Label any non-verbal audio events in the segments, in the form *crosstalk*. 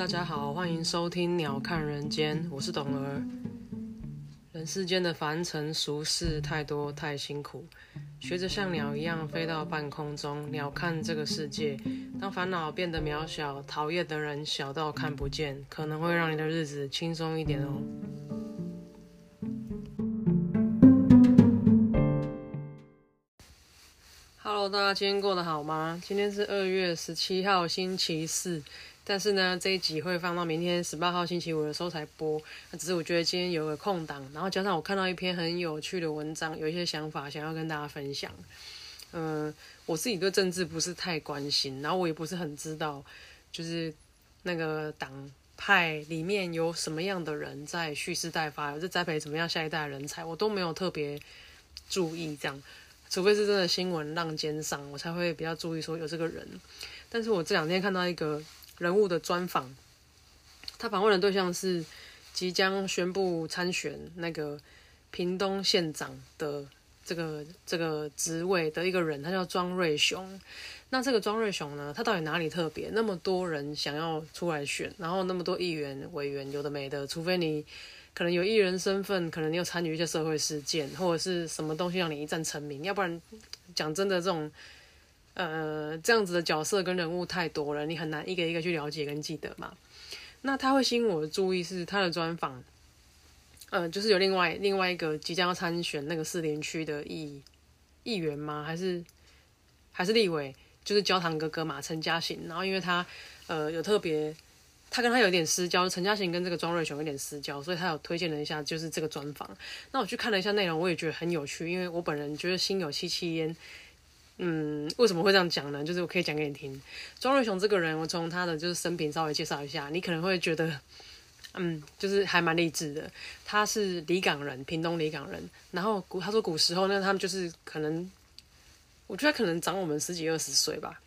大家好，欢迎收听《鸟看人间》，我是董儿。人世间的凡尘俗事太多太辛苦，学着像鸟一样飞到半空中，鸟看这个世界。当烦恼变得渺小，讨厌的人小到看不见，可能会让你的日子轻松一点哦。Hello，大家今天过得好吗？今天是二月十七号，星期四。但是呢，这一集会放到明天十八号星期五的时候才播。只是我觉得今天有个空档，然后加上我看到一篇很有趣的文章，有一些想法想要跟大家分享。嗯，我自己对政治不是太关心，然后我也不是很知道，就是那个党派里面有什么样的人在蓄势待发，在栽培怎么样下一代人才，我都没有特别注意这样。除非是真的新闻浪尖上，我才会比较注意说有这个人。但是我这两天看到一个。人物的专访，他访问的对象是即将宣布参选那个屏东县长的这个这个职位的一个人，他叫庄瑞雄。那这个庄瑞雄呢，他到底哪里特别？那么多人想要出来选，然后那么多议员委员有的没的，除非你可能有艺人身份，可能你有参与一些社会事件，或者是什么东西让你一战成名，要不然讲真的这种。呃，这样子的角色跟人物太多了，你很难一个一个去了解跟记得嘛。那他会吸引我的注意是他的专访，呃，就是有另外另外一个即将要参选那个四林区的议议员吗？还是还是立委？就是焦糖哥哥嘛，陈嘉行。然后因为他呃有特别，他跟他有点私交，陈嘉行跟这个庄瑞雄有点私交，所以他有推荐了一下，就是这个专访。那我去看了一下内容，我也觉得很有趣，因为我本人觉得心有戚戚焉。嗯，为什么会这样讲呢？就是我可以讲给你听，庄瑞雄这个人，我从他的就是生平稍微介绍一下，你可能会觉得，嗯，就是还蛮励志的。他是离港人，屏东离港人。然后古他说古时候那他们就是可能，我觉得可能长我们十几二十岁吧。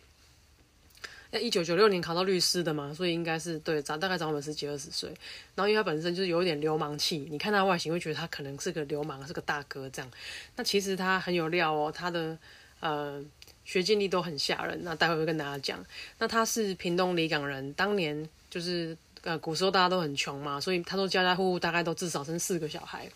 那一九九六年考到律师的嘛，所以应该是对长大概长我们十几二十岁。然后因为他本身就是有一点流氓气，你看他外形会觉得他可能是个流氓，是个大哥这样。那其实他很有料哦，他的。呃，学经历都很吓人。那待会会跟大家讲。那他是屏东离港人，当年就是呃古时候大家都很穷嘛，所以他说家家户户大概都至少生四个小孩。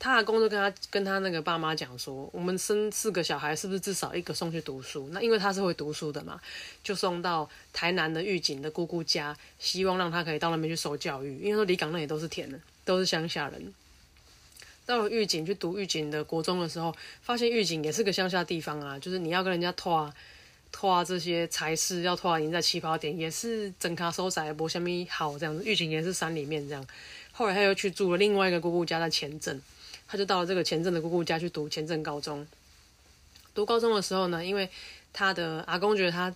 他的工作跟他跟他那个爸妈讲说，我们生四个小孩是不是至少一个送去读书？那因为他是会读书的嘛，就送到台南的御景的姑姑家，希望让他可以到那边去受教育。因为说离港那也都是田的，都是乡下人。到了御景去读御景的国中的时候，发现御景也是个乡下地方啊，就是你要跟人家拖拖这些差事，要拖赢在起跑点，也是整卡收窄，不什么好这样子。御景也是山里面这样。后来他又去住了另外一个姑姑家在前镇，他就到了这个前镇的姑姑家去读前镇高中。读高中的时候呢，因为他的阿公觉得他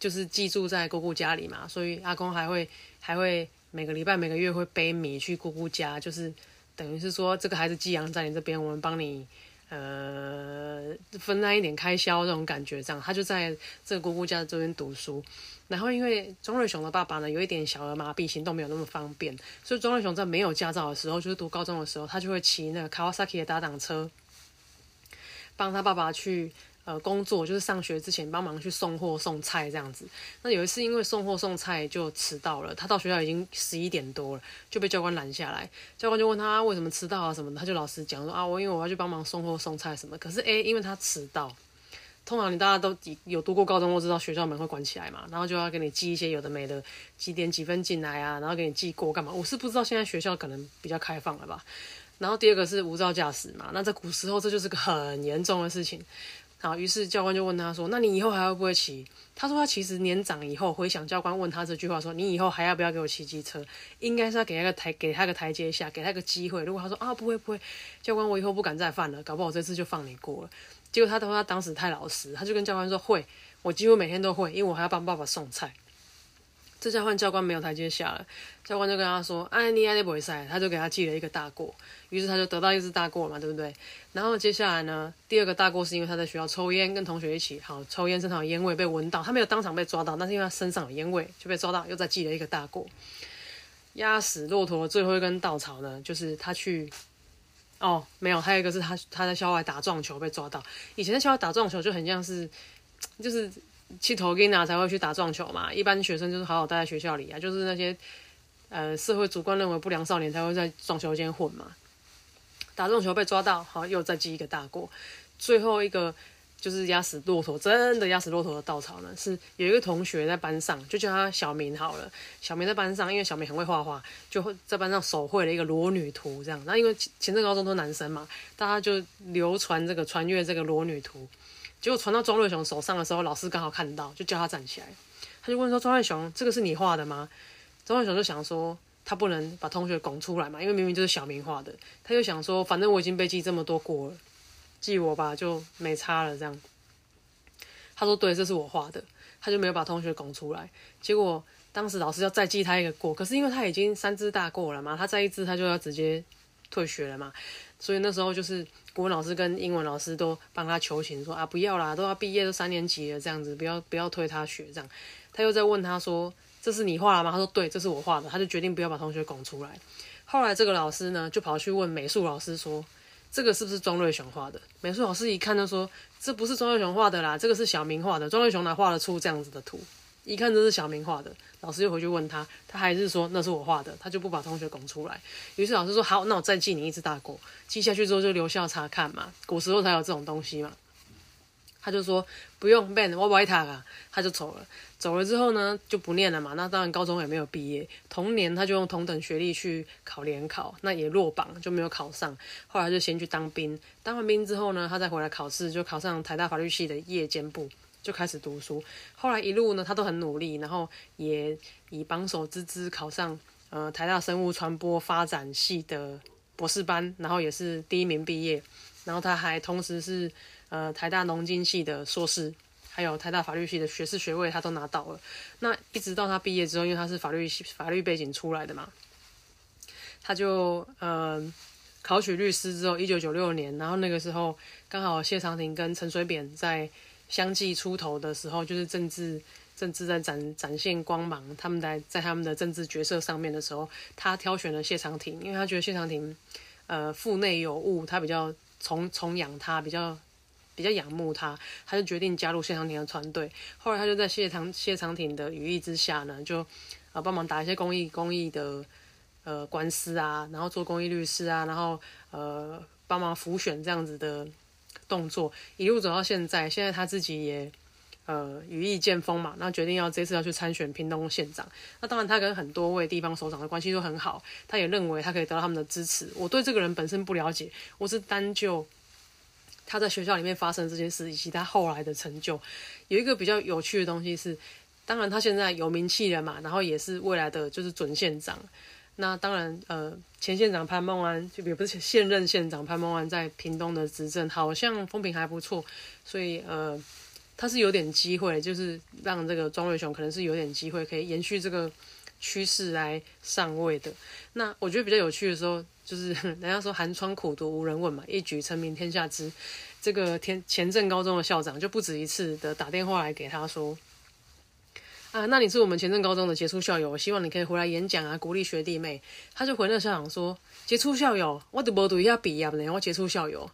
就是寄住在姑姑家里嘛，所以阿公还会还会每个礼拜每个月会背米去姑姑家，就是。等于是说，这个孩子寄养在你这边，我们帮你呃分担一点开销，这种感觉这样。他就在这个姑姑家这边读书。然后因为钟瑞雄的爸爸呢，有一点小儿麻痹，行动没有那么方便，所以钟瑞雄在没有驾照的时候，就是读高中的时候，他就会骑那个 Kawasaki 的搭档车，帮他爸爸去。呃，工作就是上学之前帮忙去送货送菜这样子。那有一次因为送货送菜就迟到了，他到学校已经十一点多了，就被教官拦下来。教官就问他为什么迟到啊什么的，他就老实讲说啊，我因为我要去帮忙送货送菜什么。可是诶，因为他迟到，通常你大家都有读过高中都知道学校门会关起来嘛，然后就要给你记一些有的没的，几点几分进来啊，然后给你记过干嘛？我是不知道现在学校可能比较开放了吧。然后第二个是无照驾驶嘛，那在古时候这就是个很严重的事情。好，于是教官就问他说：“那你以后还会不会骑？”他说：“他其实年长以后回想教官问他这句话，说你以后还要不要给我骑机车？应该是要给他个台，给他个台阶下，给他个机会。如果他说啊不会不会，教官我以后不敢再犯了，搞不好这次就放你过了。结果他说他当时太老实，他就跟教官说会，我几乎每天都会，因为我还要帮爸爸送菜。”这下换教官没有台阶下了，教官就跟他说：“哎，你还得不会赛。”他就给他记了一个大过，于是他就得到一只大过嘛，对不对？然后接下来呢，第二个大过是因为他在学校抽烟，跟同学一起好抽烟，身上有烟味被闻到，他没有当场被抓到，但是因为他身上有烟味就被抓到，又再记了一个大过。压死骆驼的最后一根稻草呢，就是他去哦，没有，还有一个是他他在校外打撞球被抓到。以前在校外打撞球就很像是，就是。去投给哪才会去打撞球嘛？一般学生就是好好待在学校里啊，就是那些呃社会主观认为不良少年才会在撞球间混嘛。打撞球被抓到，好又再记一个大过。最后一个就是压死骆驼，真的压死骆驼的稻草呢，是有一个同学在班上，就叫他小明好了。小明在班上，因为小明很会画画，就会在班上手绘了一个裸女图，这样。那因为前阵高中都男生嘛，大家就流传这个穿越这个裸女图。结果传到庄瑞雄手上的时候，老师刚好看到，就叫他站起来。他就问说：“庄瑞雄，这个是你画的吗？”庄瑞雄就想说。他不能把同学拱出来嘛，因为明明就是小明画的。他就想说，反正我已经被记这么多过了，记我吧就没差了。这样，他说对，这是我画的，他就没有把同学拱出来。结果当时老师要再记他一个过，可是因为他已经三支大过了嘛，他再一支他就要直接退学了嘛。所以那时候就是国文老师跟英文老师都帮他求情说啊，不要啦，都要毕业都三年级了，这样子不要不要推他学这样。他又在问他说。这是你画的吗？他说对，这是我画的。他就决定不要把同学拱出来。后来这个老师呢，就跑去问美术老师说：“这个是不是庄瑞雄画的？”美术老师一看就说：“这不是庄瑞雄画的啦，这个是小明画的。庄瑞雄哪画得出这样子的图？一看这是小明画的。”老师又回去问他，他还是说那是我画的，他就不把同学拱出来。于是老师说：“好，那我再记你一次大过。记下去之后就留校查看嘛，古时候才有这种东西嘛。”他就说不用 ban，我不爱他啊，他就走了。走了之后呢，就不念了嘛。那当然高中也没有毕业。同年他就用同等学历去考联考，那也落榜，就没有考上。后来就先去当兵，当完兵之后呢，他再回来考试，就考上台大法律系的夜间部，就开始读书。后来一路呢，他都很努力，然后也以榜首之姿考上呃台大生物传播发展系的博士班，然后也是第一名毕业。然后他还同时是。呃，台大农经系的硕士，还有台大法律系的学士学位，他都拿到了。那一直到他毕业之后，因为他是法律系法律背景出来的嘛，他就呃考取律师之后，一九九六年，然后那个时候刚好谢长廷跟陈水扁在相继出头的时候，就是政治政治在展展现光芒，他们在在他们的政治角色上面的时候，他挑选了谢长廷，因为他觉得谢长廷呃腹内有物，他比较崇崇仰他，比较。比较仰慕他，他就决定加入谢长廷的团队。后来他就在谢长谢长廷的羽翼之下呢，就啊帮忙打一些公益公益的呃官司啊，然后做公益律师啊，然后呃帮忙辅选这样子的动作，一路走到现在。现在他自己也呃羽翼渐丰嘛，那决定要这次要去参选屏东县长。那当然他跟很多位地方首长的关系都很好，他也认为他可以得到他们的支持。我对这个人本身不了解，我是单就。他在学校里面发生这件事，以及他后来的成就，有一个比较有趣的东西是，当然他现在有名气了嘛，然后也是未来的就是准县长。那当然，呃，前县长潘孟安就也不是现任县长潘孟安在屏东的执政，好像风评还不错，所以呃，他是有点机会，就是让这个庄瑞雄可能是有点机会可以延续这个趋势来上位的。那我觉得比较有趣的时候。就是人家说寒窗苦读无人问嘛，一举成名天下知。这个天前镇高中的校长就不止一次的打电话来给他说，啊，那你是我们前镇高中的杰出校友，我希望你可以回来演讲啊，鼓励学弟妹。他就回那校长说，杰出校友，我都无读一下毕业呢，我杰出校友。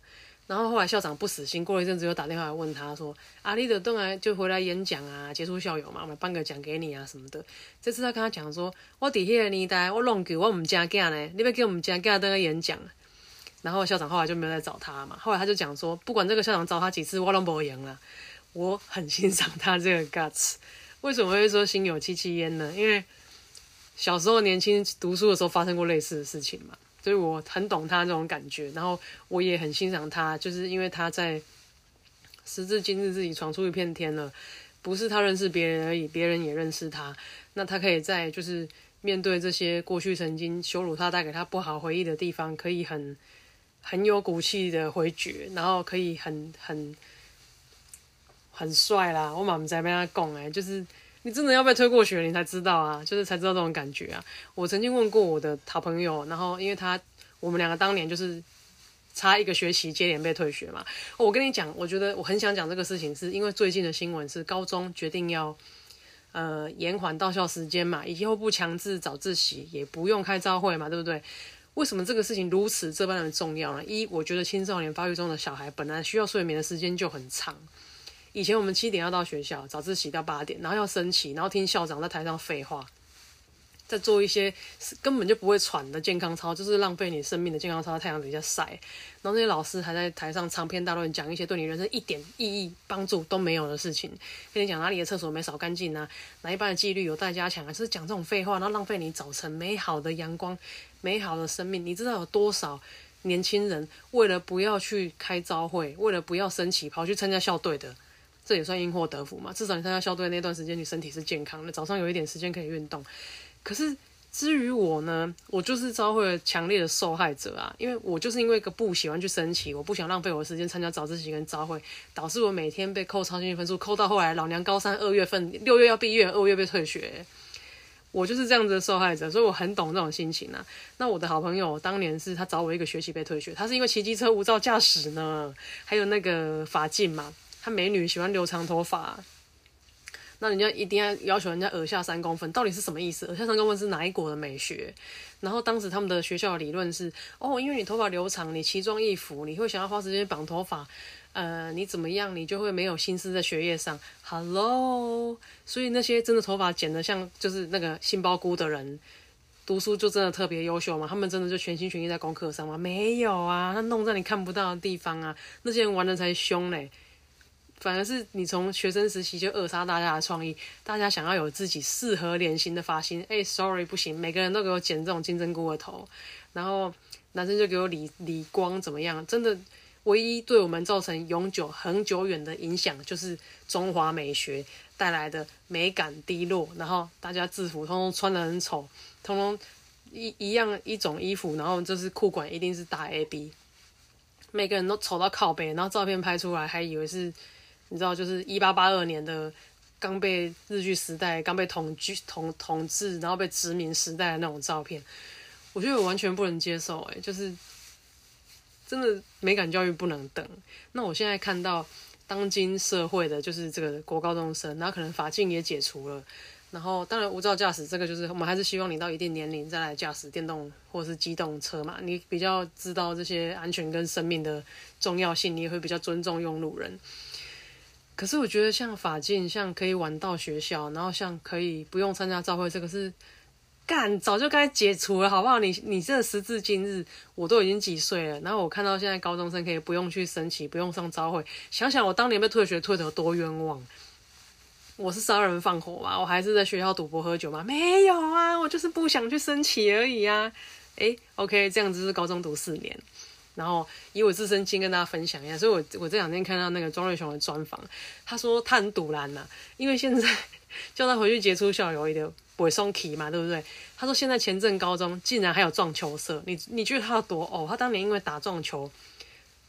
然后后来校长不死心，过了一阵子又打电话来问他说：“阿丽的东来就回来演讲啊，杰出校友嘛，我们颁个奖给你啊什么的。”这次他跟他讲说：“我底下年代我弄给我们家囝呢，你别给我们家囝登个演讲。”然后校长后来就没有再找他嘛。后来他就讲说：“不管这个校长找他几次，我都不赢了。”我很欣赏他这个 guts。为什么会说心有戚戚焉呢？因为小时候年轻读书的时候发生过类似的事情嘛。所以我很懂他这种感觉，然后我也很欣赏他，就是因为他在时至今日自己闯出一片天了，不是他认识别人而已，别人也认识他。那他可以在就是面对这些过去曾经羞辱他、带给他不好回忆的地方，可以很很有骨气的回绝，然后可以很很很帅啦。我满在被他拱哎，就是。你真的要被推过学，你才知道啊，就是才知道这种感觉啊。我曾经问过我的好朋友，然后因为他我们两个当年就是差一个学期接连被退学嘛。我跟你讲，我觉得我很想讲这个事情，是因为最近的新闻是高中决定要呃延缓到校时间嘛，以后不强制早自习，也不用开朝会嘛，对不对？为什么这个事情如此这般的重要呢？一，我觉得青少年发育中的小孩本来需要睡眠的时间就很长。以前我们七点要到学校，早自习到八点，然后要升旗，然后听校长在台上废话。在做一些根本就不会喘的健康操，就是浪费你生命的健康操，太阳底下晒。然后那些老师还在台上长篇大论讲一些对你人生一点意义、帮助都没有的事情，跟你讲哪里的厕所没扫干净啊，哪一班的纪律有待加强啊，就是讲这种废话，然后浪费你早晨美好的阳光、美好的生命。你知道有多少年轻人为了不要去开朝会，为了不要升旗，跑去参加校队的？这也算因祸得福嘛？至少你参加校队那段时间，你身体是健康的，早上有一点时间可以运动。可是至于我呢，我就是朝会强烈的受害者啊！因为我就是因为一个不喜欢去升旗，我不想浪费我的时间参加早自习跟朝会，导致我每天被扣超新分数，扣到后来老娘高三二月份六月要毕业，二月被退学。我就是这样子的受害者，所以我很懂这种心情啊。那我的好朋友当年是他找我一个学期被退学，他是因为骑机车无照驾驶呢，还有那个法禁嘛。美女喜欢留长头发，那人家一定要要求人家耳下三公分，到底是什么意思？耳下三公分是哪一国的美学？然后当时他们的学校的理论是：哦，因为你头发留长，你奇装异服，你会想要花时间绑头发，呃，你怎么样，你就会没有心思在学业上。Hello，所以那些真的头发剪得像就是那个杏鲍菇的人，读书就真的特别优秀吗？他们真的就全心全意在功课上吗？没有啊，他弄在你看不到的地方啊，那些人玩的才凶嘞。反而是你从学生时期就扼杀大家的创意，大家想要有自己适合脸型的发型，哎，sorry 不行，每个人都给我剪这种金针菇的头，然后男生就给我理理光怎么样？真的，唯一对我们造成永久很久远的影响，就是中华美学带来的美感低落，然后大家制服通通穿的很丑，通通一一样一种衣服，然后就是裤管一定是大 A B，每个人都丑到靠背，然后照片拍出来还以为是。你知道，就是一八八二年的刚被日据时代刚被统治统统治，然后被殖民时代的那种照片，我觉得我完全不能接受。哎，就是真的美感教育不能等。那我现在看到当今社会的，就是这个国高中生，然后可能法禁也解除了，然后当然无照驾驶这个，就是我们还是希望你到一定年龄再来驾驶电动或是机动车嘛，你比较知道这些安全跟生命的重要性，你也会比较尊重用路人。可是我觉得像法禁，像可以晚到学校，然后像可以不用参加朝会，这个是干早就该解除了，好不好？你你这时至今日，我都已经几岁了，然后我看到现在高中生可以不用去升旗，不用上朝会，想想我当年被退学退的有多冤枉。我是杀人放火吗？我还是在学校赌博喝酒吗？没有啊，我就是不想去升旗而已啊。诶 o k 这样子是高中读四年。然后以我自身经跟大家分享一下，所以我我这两天看到那个庄瑞雄的专访，他说他很堵拦呐，因为现在叫他回去接触校友一点尾松崎嘛，对不对？他说现在前镇高中竟然还有撞球社，你你觉得他有多哦？他当年因为打撞球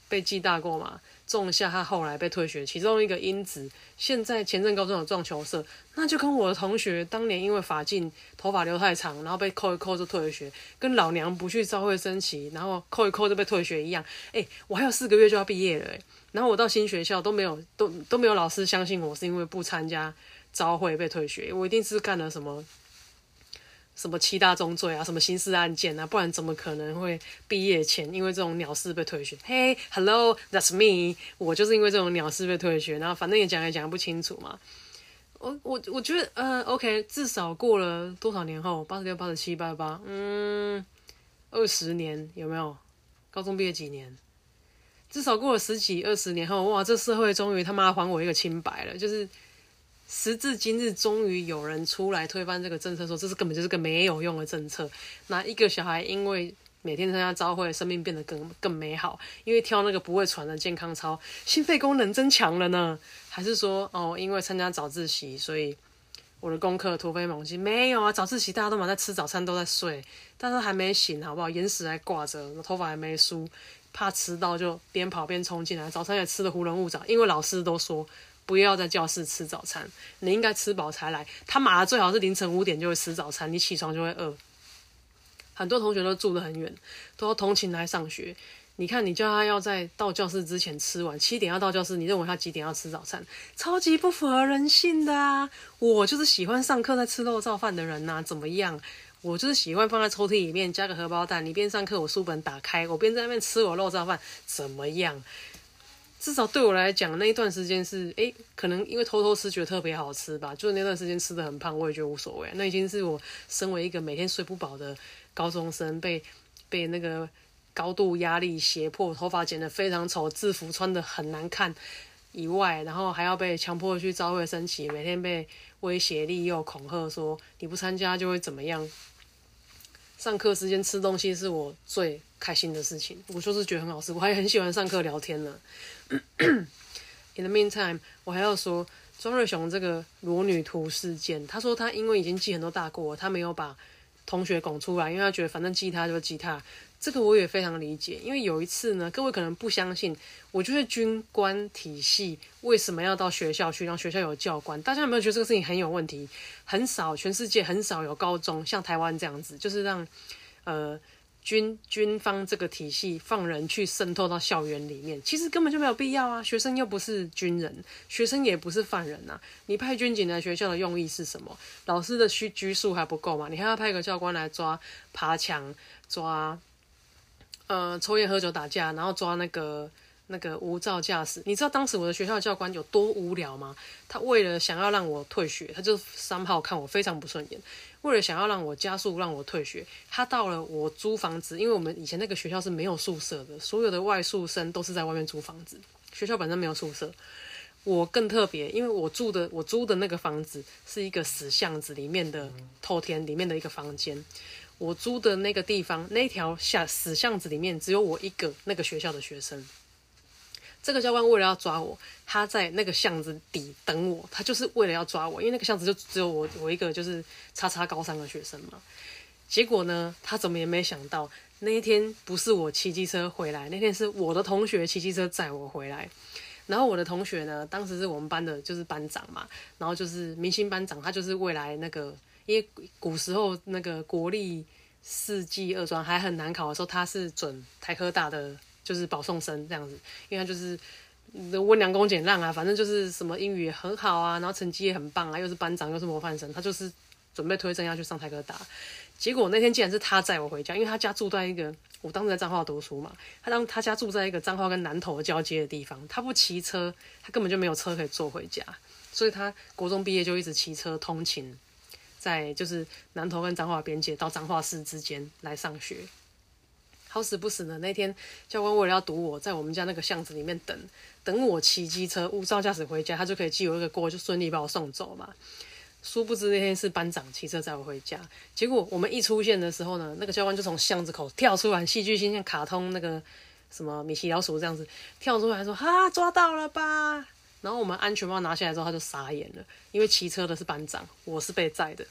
被记大过嘛？种下他后来被退学，其中一个因子。现在前镇高中有撞球社，那就跟我的同学当年因为发禁头发留太长，然后被扣一扣就退学，跟老娘不去朝会升旗，然后扣一扣就被退学一样。哎，我还有四个月就要毕业了，然后我到新学校都没有都都没有老师相信我是因为不参加朝会被退学，我一定是干了什么。什么七大重罪啊，什么刑事案件啊，不然怎么可能会毕业前因为这种鸟事被退学？嘿，Hello，That's me，我就是因为这种鸟事被退学，然后反正也讲也讲不清楚嘛。我我我觉得，呃，OK，至少过了多少年后，八十六、八十七、八十八，嗯，二十年有没有？高中毕业几年？至少过了十几、二十年后，哇，这社会终于他妈还我一个清白了，就是。时至今日，终于有人出来推翻这个政策，说这是根本就是个没有用的政策。那一个小孩因为每天参加朝会，生命变得更更美好，因为挑那个不会喘的健康操，心肺功能增强了呢？还是说哦，因为参加早自习，所以我的功课突飞猛进？没有啊，早自习大家都嘛在吃早餐，都在睡，但是还没醒，好不好？眼屎还挂着，头发还没梳，怕迟到就边跑边冲进来，早餐也吃的糊弄误长，因为老师都说。不要在教室吃早餐，你应该吃饱才来。他妈的，最好是凌晨五点就会吃早餐，你起床就会饿。很多同学都住得很远，都要通勤来上学。你看，你叫他要在到教室之前吃完，七点要到教室，你认为他几点要吃早餐？超级不符合人性的啊！我就是喜欢上课在吃肉燥饭的人呐，怎么样？我就是喜欢放在抽屉里面加个荷包蛋，你边上课我书本打开，我边在那边吃我肉燥饭，怎么样？至少对我来讲，那一段时间是，诶，可能因为偷偷吃觉得特别好吃吧，就是那段时间吃的很胖，我也觉得无所谓。那已经是我身为一个每天睡不饱的高中生，被被那个高度压力胁迫，头发剪得非常丑，制服穿的很难看以外，然后还要被强迫去朝会升旗，每天被威胁、利诱、恐吓，说你不参加就会怎么样。上课时间吃东西是我最开心的事情，我就是觉得很好吃，我还很喜欢上课聊天呢。*clears throat* In the meantime，我还要说庄瑞雄这个裸女图事件，他说他因为已经记很多大过，他没有把同学拱出来，因为他觉得反正记他就记他。这个我也非常理解，因为有一次呢，各位可能不相信，我觉得军官体系为什么要到学校去，让学校有教官？大家有没有觉得这个事情很有问题？很少，全世界很少有高中像台湾这样子，就是让呃军军方这个体系放人去渗透到校园里面，其实根本就没有必要啊！学生又不是军人，学生也不是犯人呐，你派军警来学校的用意是什么？老师的需拘束还不够吗？你还要派个教官来抓爬墙抓？呃，抽烟喝酒打架，然后抓那个那个无照驾驶。你知道当时我的学校教官有多无聊吗？他为了想要让我退学，他就三号看我非常不顺眼。为了想要让我加速让我退学，他到了我租房子，因为我们以前那个学校是没有宿舍的，所有的外宿生都是在外面租房子。学校本身没有宿舍。我更特别，因为我住的我租的那个房子是一个死巷子里面的透天里面的一个房间。我租的那个地方，那条下死巷子里面只有我一个那个学校的学生。这个教官为了要抓我，他在那个巷子底等我，他就是为了要抓我，因为那个巷子就只有我我一个就是叉叉高三的学生嘛。结果呢，他怎么也没想到那一天不是我骑机车回来，那天是我的同学骑机车载我回来。然后我的同学呢，当时是我们班的就是班长嘛，然后就是明星班长，他就是未来那个。因为古时候那个国立四技二专还很难考的时候，他是准台科大的，就是保送生这样子。因为他就是温良恭俭让啊，反正就是什么英语很好啊，然后成绩也很棒啊，又是班长又是模范生，他就是准备推证要去上台科大。结果那天竟然是他载我回家，因为他家住在一个我当时在彰化读书嘛，他当他家住在一个彰化跟南投交接的地方，他不骑车，他根本就没有车可以坐回家，所以他国中毕业就一直骑车通勤。在就是南投跟彰化边界到彰化市之间来上学，好死不死呢！那天教官为了要堵我，在我们家那个巷子里面等等我骑机车无照驾驶回家，他就可以记我一个过，就顺利把我送走嘛。殊不知那天是班长骑车载我回家，结果我们一出现的时候呢，那个教官就从巷子口跳出来，戏剧性像卡通那个什么米奇老鼠这样子跳出来说：“哈，抓到了吧！”然后我们安全帽拿下来之后，他就傻眼了，因为骑车的是班长，我是被载的。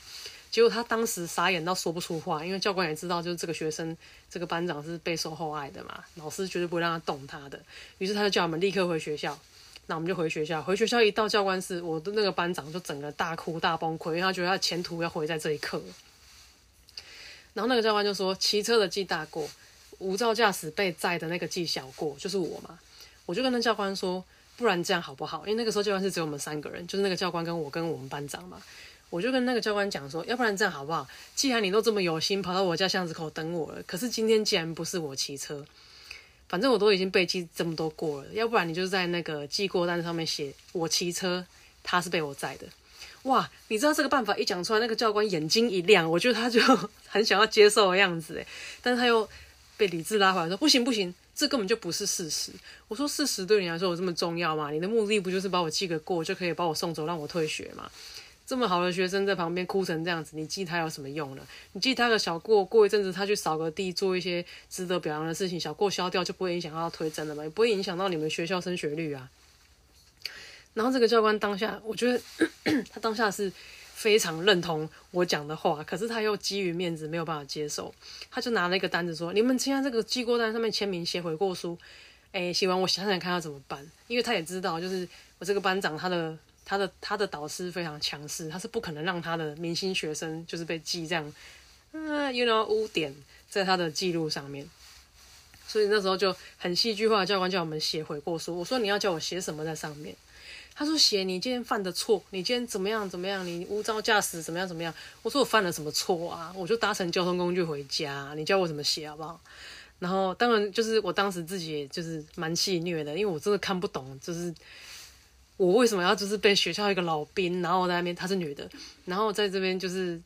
结果他当时傻眼到说不出话，因为教官也知道，就是这个学生，这个班长是备受厚爱的嘛，老师绝对不会让他动他的。于是他就叫我们立刻回学校。那我们就回学校，回学校一到教官室，我的那个班长就整个大哭大崩溃，因为他觉得他前途要毁在这一刻。然后那个教官就说：“骑车的记大过，无照驾驶被载的那个记小过，就是我嘛。”我就跟那教官说。不然这样好不好？因为那个时候教官是只有我们三个人，就是那个教官跟我跟我们班长嘛。我就跟那个教官讲说，要不然这样好不好？既然你都这么有心跑到我家巷子口等我了，可是今天既然不是我骑车，反正我都已经被记这么多过了，要不然你就在那个记过单上面写我骑车，他是被我载的。哇，你知道这个办法一讲出来，那个教官眼睛一亮，我觉得他就 *laughs* 很想要接受的样子诶，但是他又被理智拉回来，说不行不行。这根本就不是事实。我说事实对你来说有这么重要吗？你的目的不就是把我记个过就可以把我送走，让我退学吗？这么好的学生在旁边哭成这样子，你记他有什么用呢？你记他个小过，过一阵子他去扫个地，做一些值得表扬的事情，小过消掉就不会影响到推甄了嘛？也不会影响到你们学校升学率啊。然后这个教官当下，我觉得 *coughs* 他当下是。非常认同我讲的话，可是他又基于面子没有办法接受，他就拿了一个单子说：“你们签这个记过单上面签名写悔过书。”哎，写完我想想看要怎么办，因为他也知道，就是我这个班长他的他的他的导师非常强势，他是不可能让他的明星学生就是被记这样，嗯，you know 污点在他的记录上面，所以那时候就很戏剧化，教官叫我们写悔过书。我说你要叫我写什么在上面？他说：“写你今天犯的错，你今天怎么样怎么样？你无照驾驶怎么样怎么样？”我说：“我犯了什么错啊？我就搭乘交通工具回家，你教我怎么写好不好？”然后当然就是我当时自己就是蛮戏虐的，因为我真的看不懂，就是我为什么要就是被学校一个老兵，然后在那边她是女的，然后在这边就是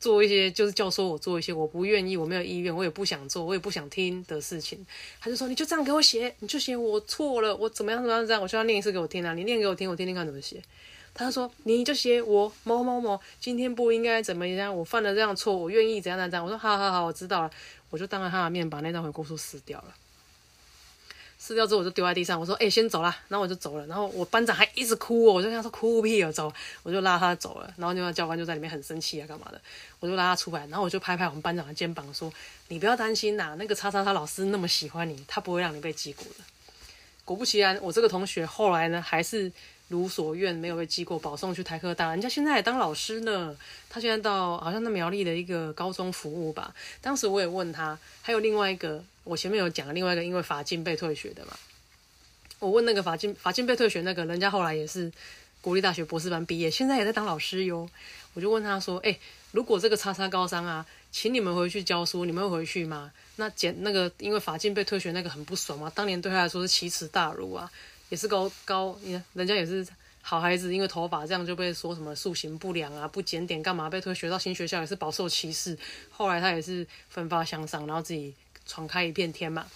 做一些就是教唆我做一些我不愿意，我没有意愿，我也不想做，我也不想听的事情。他就说你就这样给我写，你就写我错了，我怎么样怎么样这样，我就要念一次给我听啊，你念给我听，我听听看怎么写。他说你就写我某某某今天不应该怎么样，我犯了这样错，我愿意怎样怎样。我说好好好，我知道了。我就当着他的面把那张回顾书撕掉了，撕掉之后我就丢在地上，我说：“哎，先走啦。”然后我就走了，然后我班长还一直哭哦，我就跟他说：“哭屁哦，走！”我就拉他走了，然后那个教官就在里面很生气啊，干嘛的？我就拉他出来，然后我就拍拍我们班长的肩膀说：“你不要担心呐，那个叉叉叉老师那么喜欢你，他不会让你被记过的。”果不其然，我这个同学后来呢，还是。如所愿，没有被记过，保送去台科大，人家现在也当老师呢。他现在到好像在苗栗的一个高中服务吧。当时我也问他，还有另外一个，我前面有讲另外一个因为法禁被退学的嘛。我问那个法禁法禁被退学那个人家后来也是国立大学博士班毕业，现在也在当老师哟。我就问他说：“哎，如果这个叉叉高三啊，请你们回去教书，你们会回去吗？那简那个因为法禁被退学那个很不爽嘛，当年对他来说是奇耻大辱啊。”也是高高，你看人家也是好孩子，因为头发这样就被说什么塑形不良啊、不检点，干嘛被退学到新学校也是饱受歧视。后来他也是奋发向上，然后自己闯开一片天嘛。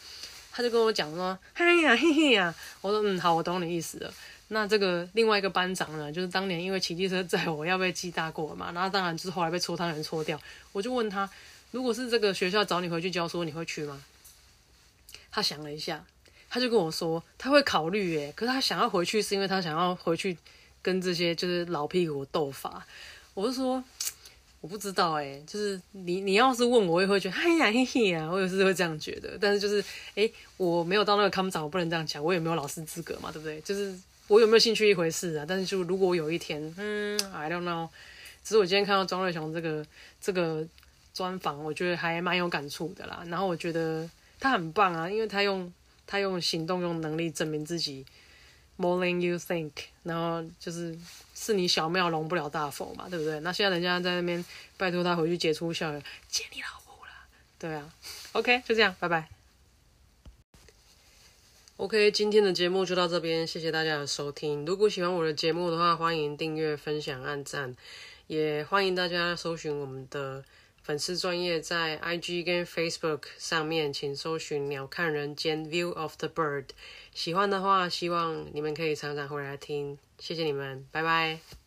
他就跟我讲说：“嗨呀，嘿嘿呀。”我说：“嗯，好，我懂你意思了。”那这个另外一个班长呢，就是当年因为骑机车载我要被记大过嘛，然后当然就是后来被搓汤圆搓掉。我就问他：“如果是这个学校找你回去教书，你会去吗？”他想了一下。他就跟我说，他会考虑耶，可是他想要回去，是因为他想要回去跟这些就是老屁股斗法。我就说，我不知道哎，就是你你要是问我，我也会觉得，哎呀嘿嘿呀，我有时会这样觉得。但是就是，哎，我没有到那个康长，我不能这样讲，我也没有老师资格嘛，对不对？就是我有没有兴趣一回事啊。但是就如果我有一天，嗯，I don't know。只是我今天看到庄瑞雄这个这个专访，我觉得还蛮有感触的啦。然后我觉得他很棒啊，因为他用。他用行动、用能力证明自己，more than you think，然后就是是你小庙容不了大佛嘛，对不对？那现在人家在那边拜托他回去解除校园，见你老母了，对啊，OK，就这样，拜拜。OK，今天的节目就到这边，谢谢大家的收听。如果喜欢我的节目的话，欢迎订阅、分享、按赞，也欢迎大家搜寻我们的。粉丝专业在 IG 跟 Facebook 上面，请搜寻“鸟看人间 View of the Bird”。喜欢的话，希望你们可以常常回来听。谢谢你们，拜拜。